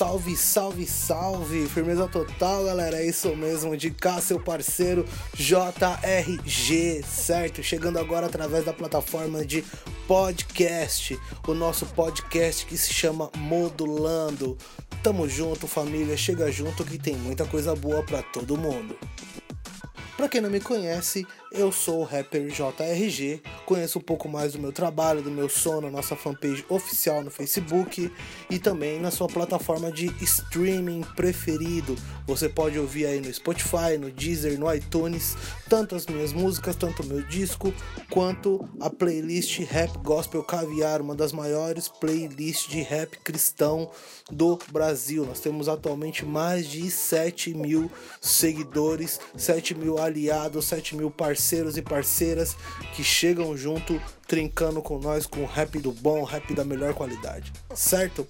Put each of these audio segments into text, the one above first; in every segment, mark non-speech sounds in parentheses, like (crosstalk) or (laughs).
Salve, salve, salve! Firmeza total, galera. É isso mesmo, de cá, seu parceiro JRG, certo? Chegando agora através da plataforma de podcast, o nosso podcast que se chama Modulando. Tamo junto, família, chega junto que tem muita coisa boa para todo mundo. Para quem não me conhece, eu sou o rapper JRG, conheço um pouco mais do meu trabalho, do meu som na nossa fanpage oficial no Facebook e também na sua plataforma de streaming preferido. Você pode ouvir aí no Spotify, no Deezer, no iTunes, tanto as minhas músicas, tanto o meu disco, quanto a playlist Rap Gospel Caviar, uma das maiores playlists de rap cristão do Brasil. Nós temos atualmente mais de 7 mil seguidores, 7 mil aliados, 7 mil parceiros parceiros e parceiras que chegam junto, trincando com nós com rap do bom, rap da melhor qualidade, certo?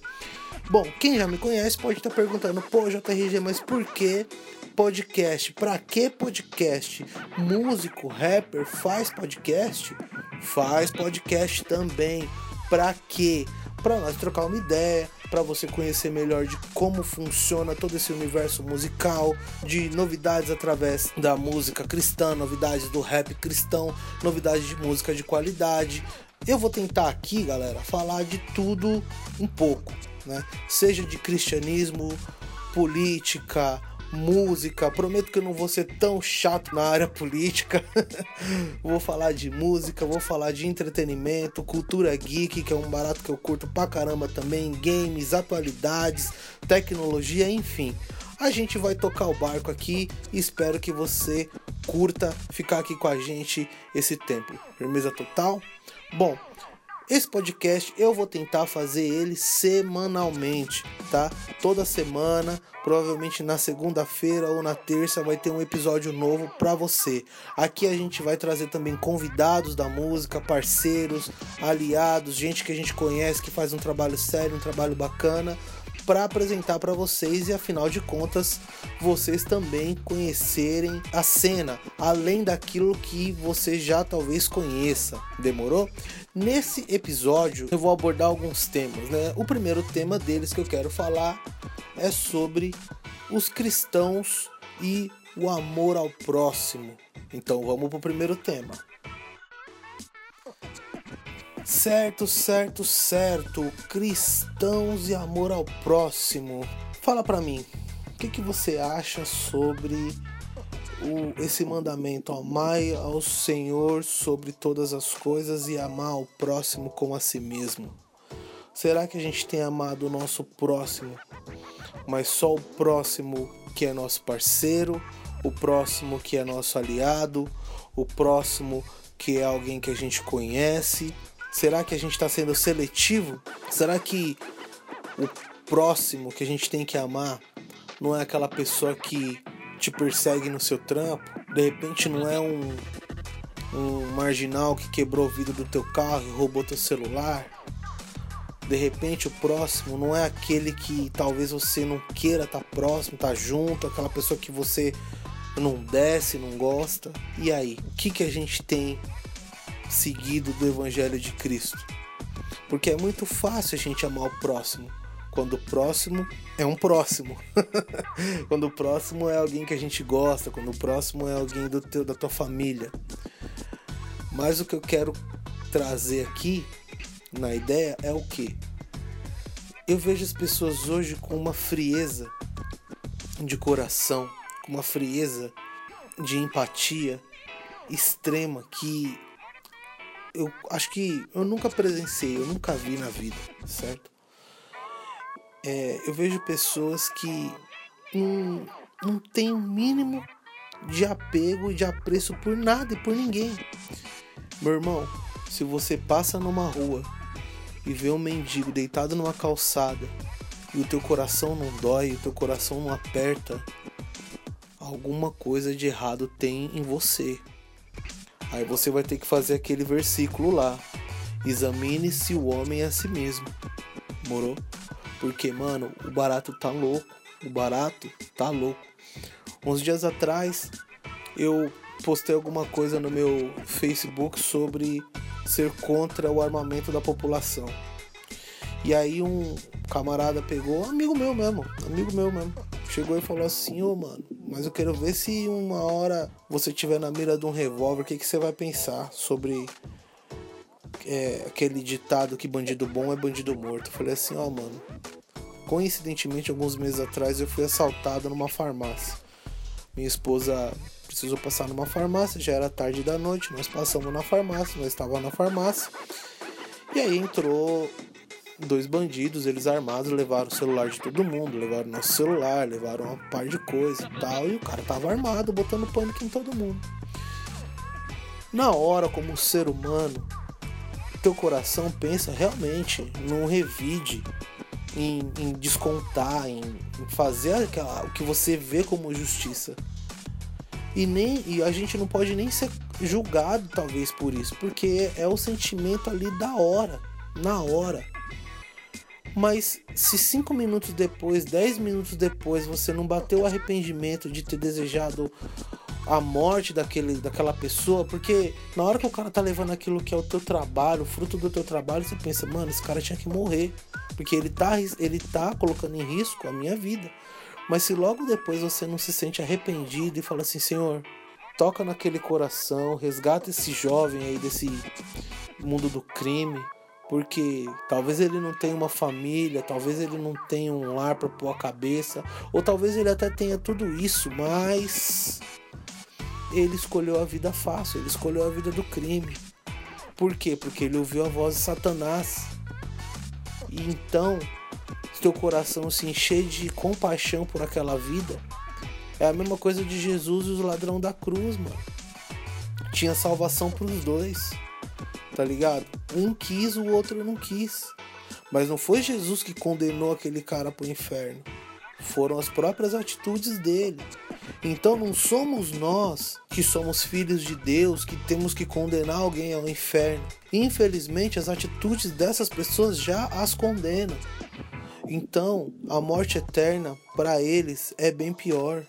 Bom, quem já me conhece pode estar perguntando, pô, JRG, mas por que podcast? Pra que podcast? Músico, rapper faz podcast? Faz podcast também. Pra quê? Pra nós trocar uma ideia, para você conhecer melhor de como funciona todo esse universo musical, de novidades através da música cristã, novidades do rap cristão, novidades de música de qualidade. Eu vou tentar aqui, galera, falar de tudo um pouco, né? Seja de cristianismo, política, música. Prometo que eu não vou ser tão chato na área política. (laughs) vou falar de música, vou falar de entretenimento, cultura geek, que é um barato que eu curto pra caramba também, games, atualidades, tecnologia, enfim. A gente vai tocar o barco aqui espero que você curta ficar aqui com a gente esse tempo. Firmeza total? Bom, esse podcast eu vou tentar fazer ele semanalmente, tá? Toda semana, provavelmente na segunda-feira ou na terça vai ter um episódio novo para você. Aqui a gente vai trazer também convidados da música, parceiros, aliados, gente que a gente conhece que faz um trabalho sério, um trabalho bacana para apresentar para vocês e afinal de contas vocês também conhecerem a cena, além daquilo que você já talvez conheça. Demorou? Nesse episódio eu vou abordar alguns temas, né? O primeiro tema deles que eu quero falar é sobre os cristãos e o amor ao próximo. Então vamos para o primeiro tema. Certo, certo, certo. Cristãos e amor ao próximo. Fala para mim, o que, que você acha sobre o, esse mandamento? Amai ao Senhor sobre todas as coisas e amar ao próximo como a si mesmo. Será que a gente tem amado o nosso próximo, mas só o próximo que é nosso parceiro, o próximo que é nosso aliado, o próximo que é alguém que a gente conhece? Será que a gente está sendo seletivo? Será que o próximo que a gente tem que amar não é aquela pessoa que te persegue no seu trampo? De repente não é um, um marginal que quebrou o vidro do teu carro e roubou teu celular? De repente o próximo não é aquele que talvez você não queira estar tá próximo, estar tá junto, aquela pessoa que você não desce, não gosta. E aí, o que, que a gente tem seguido do Evangelho de Cristo. Porque é muito fácil a gente amar o próximo. Quando o próximo é um próximo. (laughs) quando o próximo é alguém que a gente gosta. Quando o próximo é alguém do teu, da tua família. Mas o que eu quero trazer aqui na ideia é o que? Eu vejo as pessoas hoje com uma frieza de coração, com uma frieza de empatia extrema que eu acho que eu nunca presenciei, eu nunca vi na vida, certo? É, eu vejo pessoas que não, não tem o mínimo de apego e de apreço por nada e por ninguém. Meu irmão, se você passa numa rua e vê um mendigo deitado numa calçada e o teu coração não dói, o teu coração não aperta, alguma coisa de errado tem em você. Aí você vai ter que fazer aquele versículo lá. Examine-se o homem a si mesmo. Morou? Porque, mano, o barato tá louco. O barato tá louco. Uns dias atrás, eu postei alguma coisa no meu Facebook sobre ser contra o armamento da população. E aí um camarada pegou, amigo meu mesmo, amigo meu mesmo, chegou e falou assim, ô oh, mano, mas eu quero ver se uma hora você tiver na mira de um revólver, o que, que você vai pensar sobre é, aquele ditado que bandido bom é bandido morto. Eu falei assim, ó oh, mano, coincidentemente alguns meses atrás eu fui assaltado numa farmácia. Minha esposa precisou passar numa farmácia, já era tarde da noite, nós passamos na farmácia, nós estávamos na farmácia. E aí entrou dois bandidos, eles armados, levaram o celular de todo mundo, levaram nosso celular, levaram uma par de coisa e tal, e o cara tava armado, botando pânico em todo mundo. Na hora, como ser humano, teu coração pensa realmente num revide, em, em descontar, em, em fazer aquela, o que você vê como justiça. E, nem, e a gente não pode nem ser julgado, talvez, por isso, porque é o sentimento ali da hora, na hora. Mas se cinco minutos depois, dez minutos depois, você não bateu o arrependimento de ter desejado a morte daquele, daquela pessoa, porque na hora que o cara tá levando aquilo que é o teu trabalho, o fruto do teu trabalho, você pensa, mano, esse cara tinha que morrer, porque ele tá, ele tá colocando em risco a minha vida. Mas se logo depois você não se sente arrependido e fala assim, Senhor, toca naquele coração, resgata esse jovem aí desse mundo do crime, porque talvez ele não tenha uma família, talvez ele não tenha um lar para pôr a cabeça, ou talvez ele até tenha tudo isso, mas ele escolheu a vida fácil, ele escolheu a vida do crime. Por quê? Porque ele ouviu a voz de Satanás. E então teu coração se encher de compaixão por aquela vida, é a mesma coisa de Jesus e os ladrão da cruz, mano. Tinha salvação pros dois, tá ligado? Um quis, o outro não quis. Mas não foi Jesus que condenou aquele cara pro inferno. Foram as próprias atitudes dele. Então não somos nós que somos filhos de Deus que temos que condenar alguém ao inferno. Infelizmente, as atitudes dessas pessoas já as condenam. Então, a morte eterna para eles é bem pior.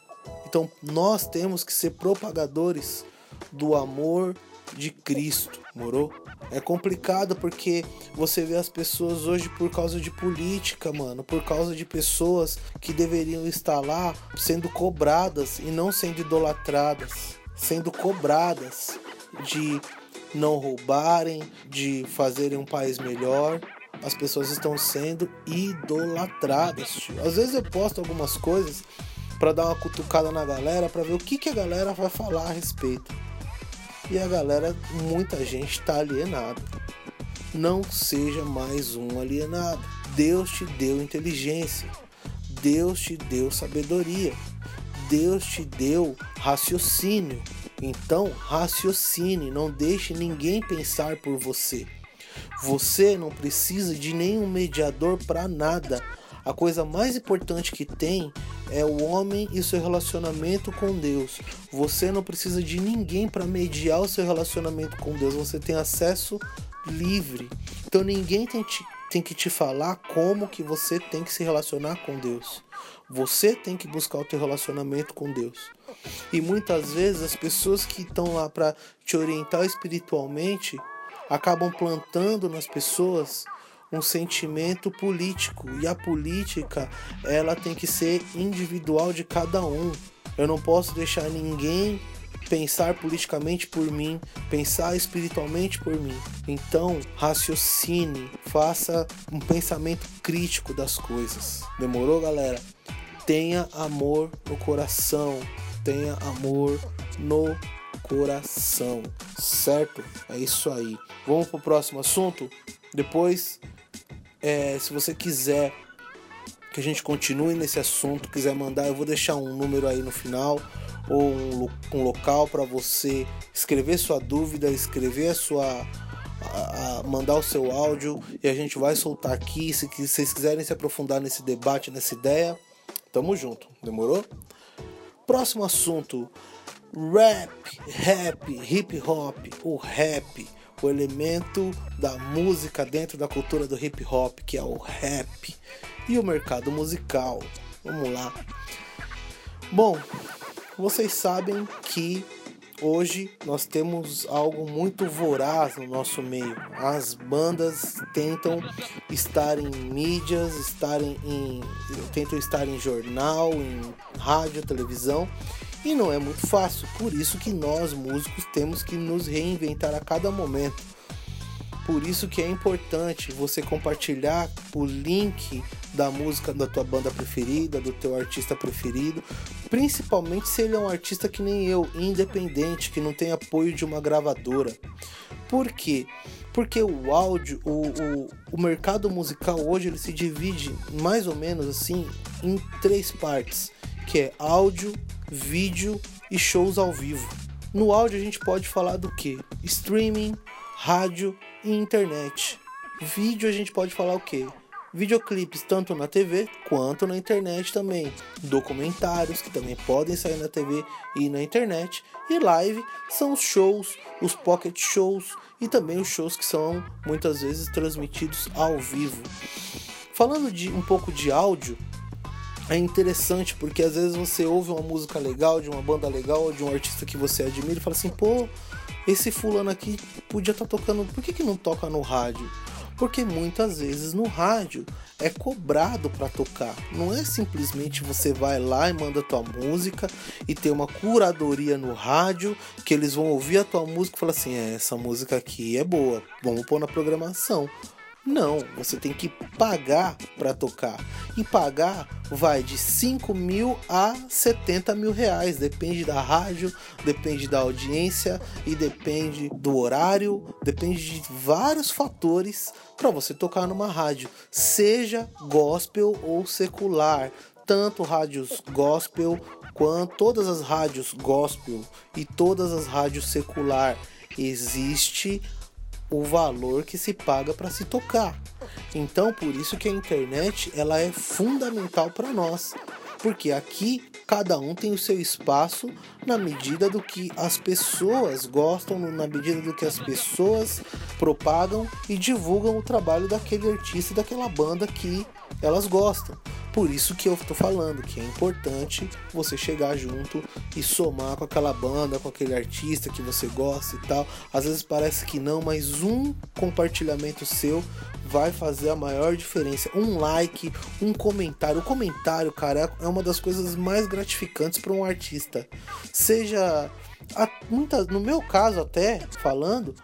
Então, nós temos que ser propagadores do amor de Cristo, morou? É complicado porque você vê as pessoas hoje por causa de política, mano, por causa de pessoas que deveriam estar lá sendo cobradas e não sendo idolatradas, sendo cobradas de não roubarem, de fazerem um país melhor, as pessoas estão sendo idolatradas. Tio. Às vezes eu posto algumas coisas para dar uma cutucada na galera, para ver o que, que a galera vai falar a respeito. E a galera, muita gente está alienada. Não seja mais um alienado. Deus te deu inteligência. Deus te deu sabedoria. Deus te deu raciocínio. Então, raciocine, não deixe ninguém pensar por você. Você não precisa de nenhum mediador para nada. A coisa mais importante que tem é o homem e seu relacionamento com Deus. Você não precisa de ninguém para mediar o seu relacionamento com Deus. Você tem acesso livre. Então ninguém tem, te, tem que te falar como que você tem que se relacionar com Deus. Você tem que buscar o teu relacionamento com Deus. E muitas vezes as pessoas que estão lá para te orientar espiritualmente acabam plantando nas pessoas um sentimento político e a política ela tem que ser individual de cada um. Eu não posso deixar ninguém pensar politicamente por mim, pensar espiritualmente por mim. Então, raciocine, faça um pensamento crítico das coisas. Demorou, galera? Tenha amor no coração, tenha amor no coração, certo? É isso aí. Vamos pro próximo assunto? Depois, é, se você quiser que a gente continue nesse assunto, quiser mandar, eu vou deixar um número aí no final ou um, um local para você escrever sua dúvida, escrever a sua a, a mandar o seu áudio e a gente vai soltar aqui. Se, se vocês quiserem se aprofundar nesse debate, nessa ideia, tamo junto. Demorou? Próximo assunto: rap, rap, hip hop, o rap o elemento da música dentro da cultura do hip hop, que é o rap, e o mercado musical. Vamos lá. Bom, vocês sabem que hoje nós temos algo muito voraz no nosso meio. As bandas tentam estar em mídias, estarem em, tentam estar em jornal, em rádio, televisão, e não é muito fácil. Por isso que nós músicos temos que nos reinventar a cada momento. Por isso que é importante você compartilhar o link da música da tua banda preferida, do teu artista preferido, principalmente se ele é um artista que nem eu, independente, que não tem apoio de uma gravadora. Por quê? Porque o áudio, o, o, o mercado musical hoje ele se divide mais ou menos assim em três partes, que é áudio, vídeo e shows ao vivo. No áudio a gente pode falar do que? Streaming, rádio e internet. Vídeo a gente pode falar o que? videoclipes tanto na TV quanto na internet também, documentários que também podem sair na TV e na internet, e live são os shows, os pocket shows e também os shows que são muitas vezes transmitidos ao vivo. Falando de um pouco de áudio, é interessante porque às vezes você ouve uma música legal, de uma banda legal, de um artista que você admira e fala assim, pô, esse fulano aqui podia estar tá tocando, por que, que não toca no rádio? porque muitas vezes no rádio é cobrado para tocar. Não é simplesmente você vai lá e manda tua música e tem uma curadoria no rádio que eles vão ouvir a tua música e falar assim: é, essa música aqui é boa, vamos pôr na programação. Não, você tem que pagar para tocar. E pagar vai de 5 mil a 70 mil reais. Depende da rádio, depende da audiência e depende do horário, depende de vários fatores para você tocar numa rádio, seja gospel ou secular. Tanto rádios gospel quanto todas as rádios gospel e todas as rádios secular existe o valor que se paga para se tocar. Então, por isso que a internet ela é fundamental para nós, porque aqui cada um tem o seu espaço na medida do que as pessoas gostam, na medida do que as pessoas propagam e divulgam o trabalho daquele artista daquela banda que elas gostam. Por isso que eu tô falando que é importante você chegar junto e somar com aquela banda, com aquele artista que você gosta e tal. Às vezes parece que não, mas um compartilhamento seu vai fazer a maior diferença. Um like, um comentário. O comentário, cara, é uma das coisas mais gratificantes para um artista. Seja, muitas, no meu caso até falando,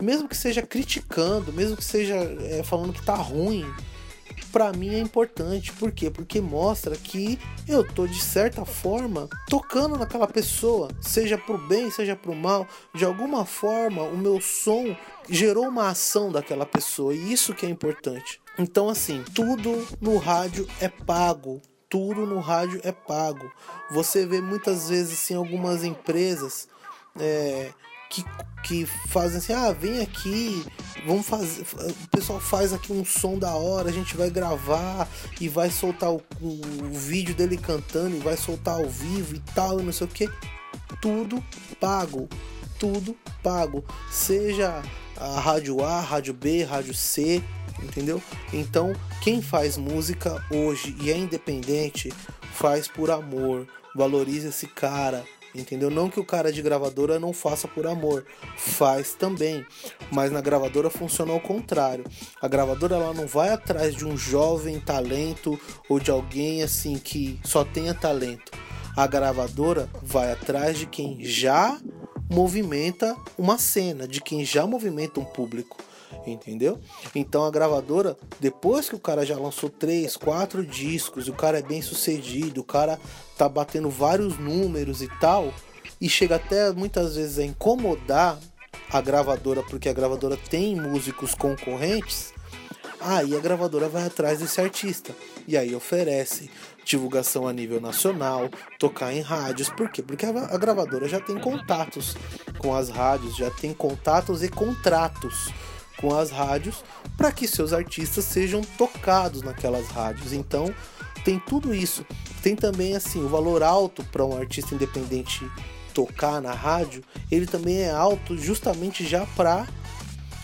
mesmo que seja criticando, mesmo que seja é, falando que tá ruim, para mim é importante. Por quê? Porque mostra que eu tô de certa forma tocando naquela pessoa, seja pro bem, seja pro mal, de alguma forma o meu som gerou uma ação daquela pessoa e isso que é importante. Então assim, tudo no rádio é pago. Tudo no rádio é pago. Você vê muitas vezes assim algumas empresas é, que, que fazem assim, ah, vem aqui, vamos fazer. O pessoal faz aqui um som da hora, a gente vai gravar e vai soltar o, o vídeo dele cantando e vai soltar ao vivo e tal, e não sei o que. Tudo pago. Tudo pago. Seja a rádio A, rádio B, rádio C, entendeu? Então, quem faz música hoje e é independente, faz por amor. Valoriza esse cara, entendeu? Não que o cara de gravadora não faça por amor, faz também, mas na gravadora funciona ao contrário. A gravadora ela não vai atrás de um jovem talento ou de alguém assim que só tenha talento. A gravadora vai atrás de quem já movimenta uma cena, de quem já movimenta um público entendeu? Então a gravadora, depois que o cara já lançou três, quatro discos, o cara é bem sucedido, o cara tá batendo vários números e tal, e chega até muitas vezes a incomodar a gravadora, porque a gravadora tem músicos concorrentes, aí a gravadora vai atrás desse artista e aí oferece divulgação a nível nacional, tocar em rádios, por quê? Porque a gravadora já tem contatos com as rádios, já tem contatos e contratos com as rádios para que seus artistas sejam tocados naquelas rádios. Então, tem tudo isso. Tem também assim, o valor alto para um artista independente tocar na rádio, ele também é alto justamente já para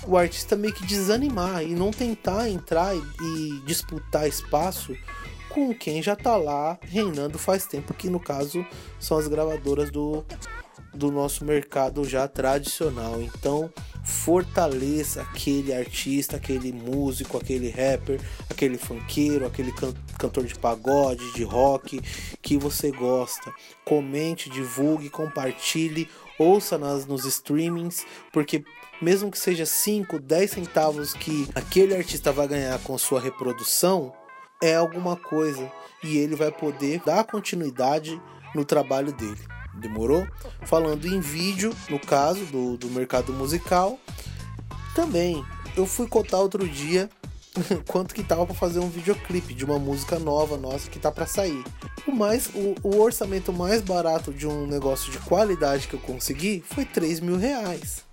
o artista meio que desanimar e não tentar entrar e, disputar espaço com quem já está lá reinando faz tempo, que no caso são as gravadoras do do nosso mercado já tradicional. Então, fortaleça aquele artista, aquele músico, aquele rapper, aquele funkeiro, aquele can cantor de pagode, de rock que você gosta. Comente, divulgue, compartilhe, ouça nas, nos streamings, porque mesmo que seja 5, 10 centavos que aquele artista vai ganhar com sua reprodução, é alguma coisa e ele vai poder dar continuidade no trabalho dele. Demorou? Falando em vídeo, no caso do, do mercado musical, também eu fui contar outro dia (laughs) quanto que tava para fazer um videoclipe de uma música nova nossa que tá para sair. O mais, o, o, orçamento mais barato de um negócio de qualidade que eu consegui foi 3 mil reais.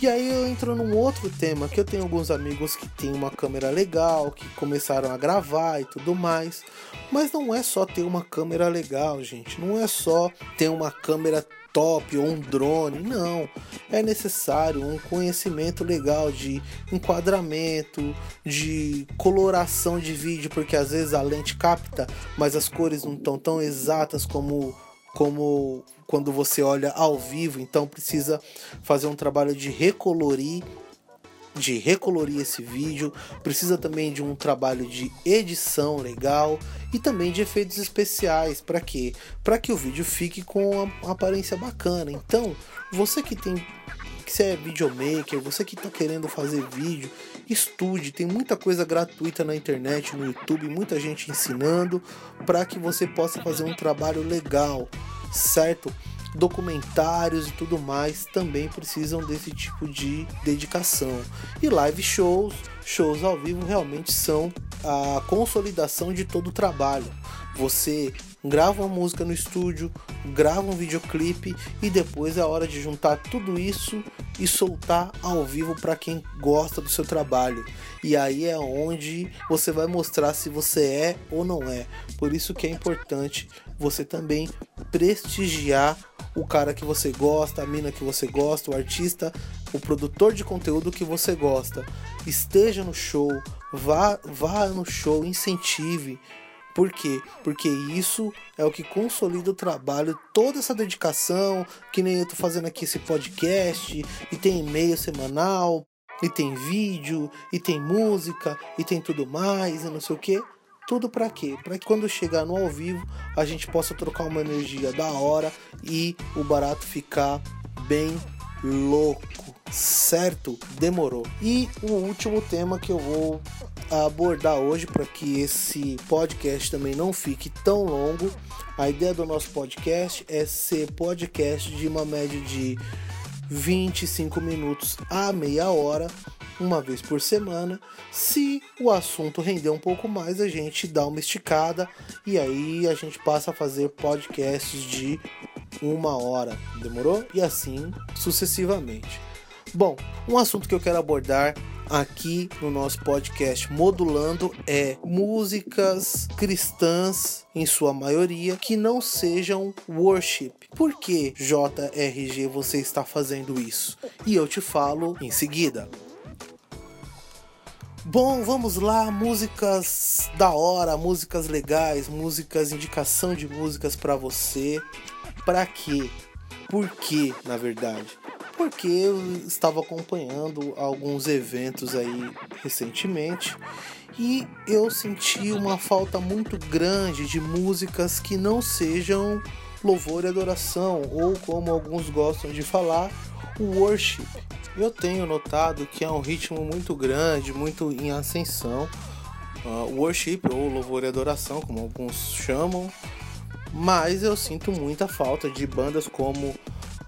E aí eu entro num outro tema que eu tenho alguns amigos que têm uma câmera legal, que começaram a gravar e tudo mais. Mas não é só ter uma câmera legal, gente. Não é só ter uma câmera top ou um drone, não. É necessário um conhecimento legal de enquadramento, de coloração de vídeo, porque às vezes a lente capta, mas as cores não estão tão exatas como como quando você olha ao vivo, então precisa fazer um trabalho de recolorir de recolorir esse vídeo, precisa também de um trabalho de edição legal e também de efeitos especiais, para quê? Para que o vídeo fique com uma aparência bacana. Então, você que tem que você é videomaker, você que está querendo fazer vídeo, estude, tem muita coisa gratuita na internet, no YouTube, muita gente ensinando para que você possa fazer um trabalho legal, certo? Documentários e tudo mais também precisam desse tipo de dedicação. E live shows, shows ao vivo realmente são a consolidação de todo o trabalho. Você grava uma música no estúdio, grava um videoclipe e depois é hora de juntar tudo isso e soltar ao vivo para quem gosta do seu trabalho. E aí é onde você vai mostrar se você é ou não é. Por isso que é importante você também prestigiar o cara que você gosta, a mina que você gosta, o artista, o produtor de conteúdo que você gosta. Esteja no show, vá, vá no show, incentive. Por quê? Porque isso é o que consolida o trabalho, toda essa dedicação, que nem eu tô fazendo aqui esse podcast, e tem e-mail semanal, e tem vídeo, e tem música, e tem tudo mais, e não sei o que. Tudo para quê? Para que quando chegar no ao vivo a gente possa trocar uma energia da hora e o barato ficar bem louco, certo? Demorou. E o último tema que eu vou abordar hoje para que esse podcast também não fique tão longo. A ideia do nosso podcast é ser podcast de uma média de 25 minutos a meia hora, uma vez por semana. Se o assunto render um pouco mais, a gente dá uma esticada e aí a gente passa a fazer podcasts de uma hora. Demorou? E assim sucessivamente. Bom, um assunto que eu quero abordar aqui no nosso podcast Modulando é músicas cristãs, em sua maioria, que não sejam worship. Por que JRG você está fazendo isso? E eu te falo em seguida. Bom, vamos lá, músicas da hora, músicas legais, músicas, indicação de músicas para você. Para quê? Por quê, na verdade? Porque eu estava acompanhando alguns eventos aí recentemente e eu senti uma falta muito grande de músicas que não sejam louvor e adoração, ou como alguns gostam de falar, o worship. Eu tenho notado que é um ritmo muito grande, muito em ascensão. Uh, worship ou louvor e adoração, como alguns chamam, mas eu sinto muita falta de bandas como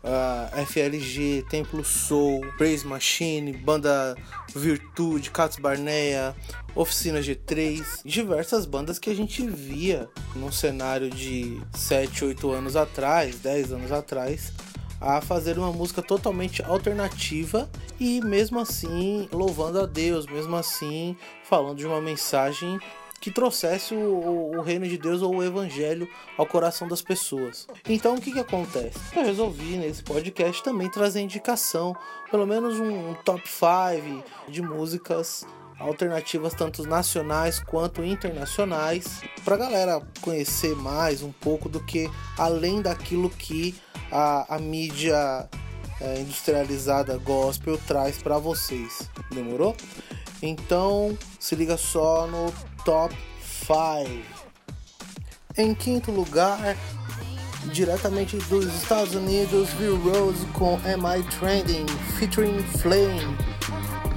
uh, FLG, Templo Soul, Praise Machine, Banda Virtude, Cats Barnea, Oficina G3, diversas bandas que a gente via num cenário de 7, 8 anos atrás, 10 anos atrás, a fazer uma música totalmente alternativa e mesmo assim louvando a Deus, mesmo assim falando de uma mensagem que trouxesse o, o, reino de Deus ou o evangelho ao coração das pessoas. Então o que, que acontece? Eu resolvi nesse podcast também trazer indicação, pelo menos um, um top 5 de músicas alternativas tanto nacionais quanto internacionais para galera conhecer mais um pouco do que além daquilo que a, a mídia é, industrializada gospel traz para vocês. Demorou? Então se liga só no top 5. Em quinto lugar, diretamente dos Estados Unidos, Bill Rose com Am I Trending, featuring Flame.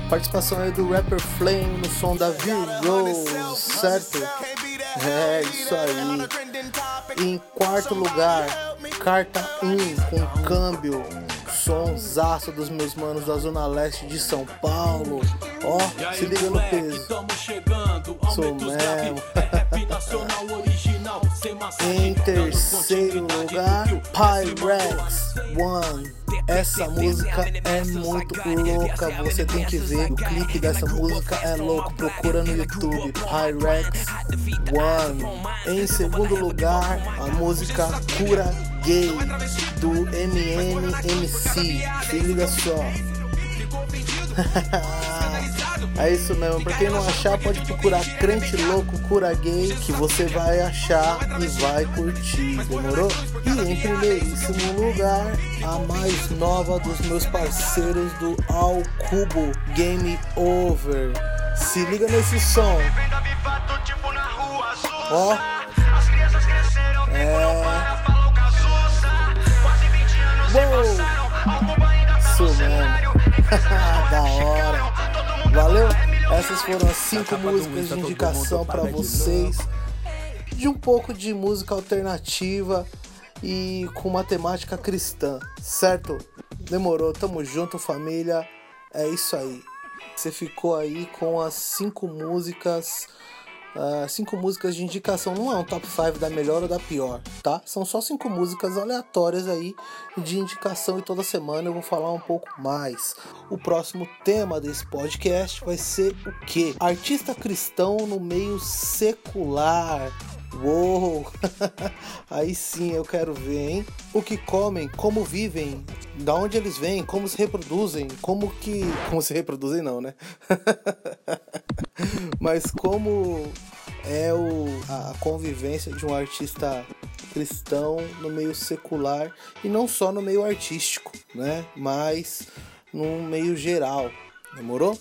Participação aí do rapper Flame no som da Bill Rose, certo? É isso aí. Em quarto lugar, Carta 1 com câmbio sonsaço dos meus manos da Zona Leste de São Paulo. Ó, oh, se liga no peso. Sou mesmo. Em terceiro lugar, Pyrex One. Essa música é muito louca, você tem que ver. O clipe dessa música é louco, procura no YouTube. Pyrex One. Em segundo lugar, a música Cura Gay do MNMC. Se liga só. É isso mesmo, pra quem não achar, pode procurar Crente Louco Cura Gay, que você vai achar e vai curtir, demorou? E em primeiríssimo lugar, a mais nova dos meus parceiros do Al Cubo Game Over. Se liga nesse som. Ó. É. Valeu? Essas foram as cinco músicas de indicação para vocês de um pouco de música alternativa e com uma temática cristã, certo? Demorou, tamo junto, família. É isso aí. Você ficou aí com as cinco músicas Uh, cinco músicas de indicação. Não é um top 5 da melhor ou da pior, tá? São só cinco músicas aleatórias aí de indicação e toda semana eu vou falar um pouco mais. O próximo tema desse podcast vai ser o que? Artista cristão no meio secular. Uou! (laughs) Aí sim eu quero ver, hein? O que comem, como vivem, da onde eles vêm, como se reproduzem, como que. Como se reproduzem, não, né? (laughs) Mas como é o, a convivência de um artista cristão no meio secular e não só no meio artístico, né? Mas no meio geral. Demorou?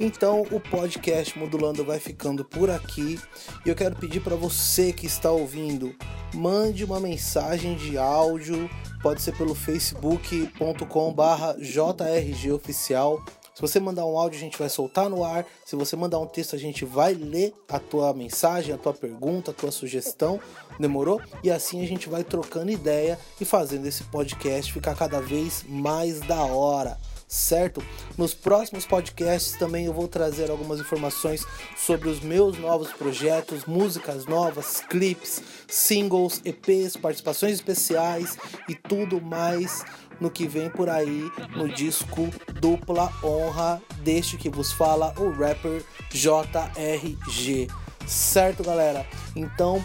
Então o podcast Modulando vai ficando por aqui e eu quero pedir para você que está ouvindo, mande uma mensagem de áudio, pode ser pelo facebook.com/jrgoficial. Se você mandar um áudio, a gente vai soltar no ar. Se você mandar um texto, a gente vai ler a tua mensagem, a tua pergunta, a tua sugestão. Demorou? E assim a gente vai trocando ideia e fazendo esse podcast ficar cada vez mais da hora certo? Nos próximos podcasts também eu vou trazer algumas informações sobre os meus novos projetos, músicas novas, clips, singles, EPs, participações especiais e tudo mais no que vem por aí no disco Dupla Honra deste que vos fala o rapper JRG. Certo, galera? Então,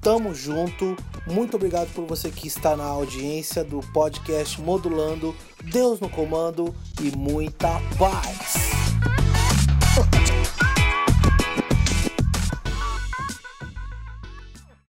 tamo junto. Muito obrigado por você que está na audiência do podcast Modulando. Deus no comando e muita paz.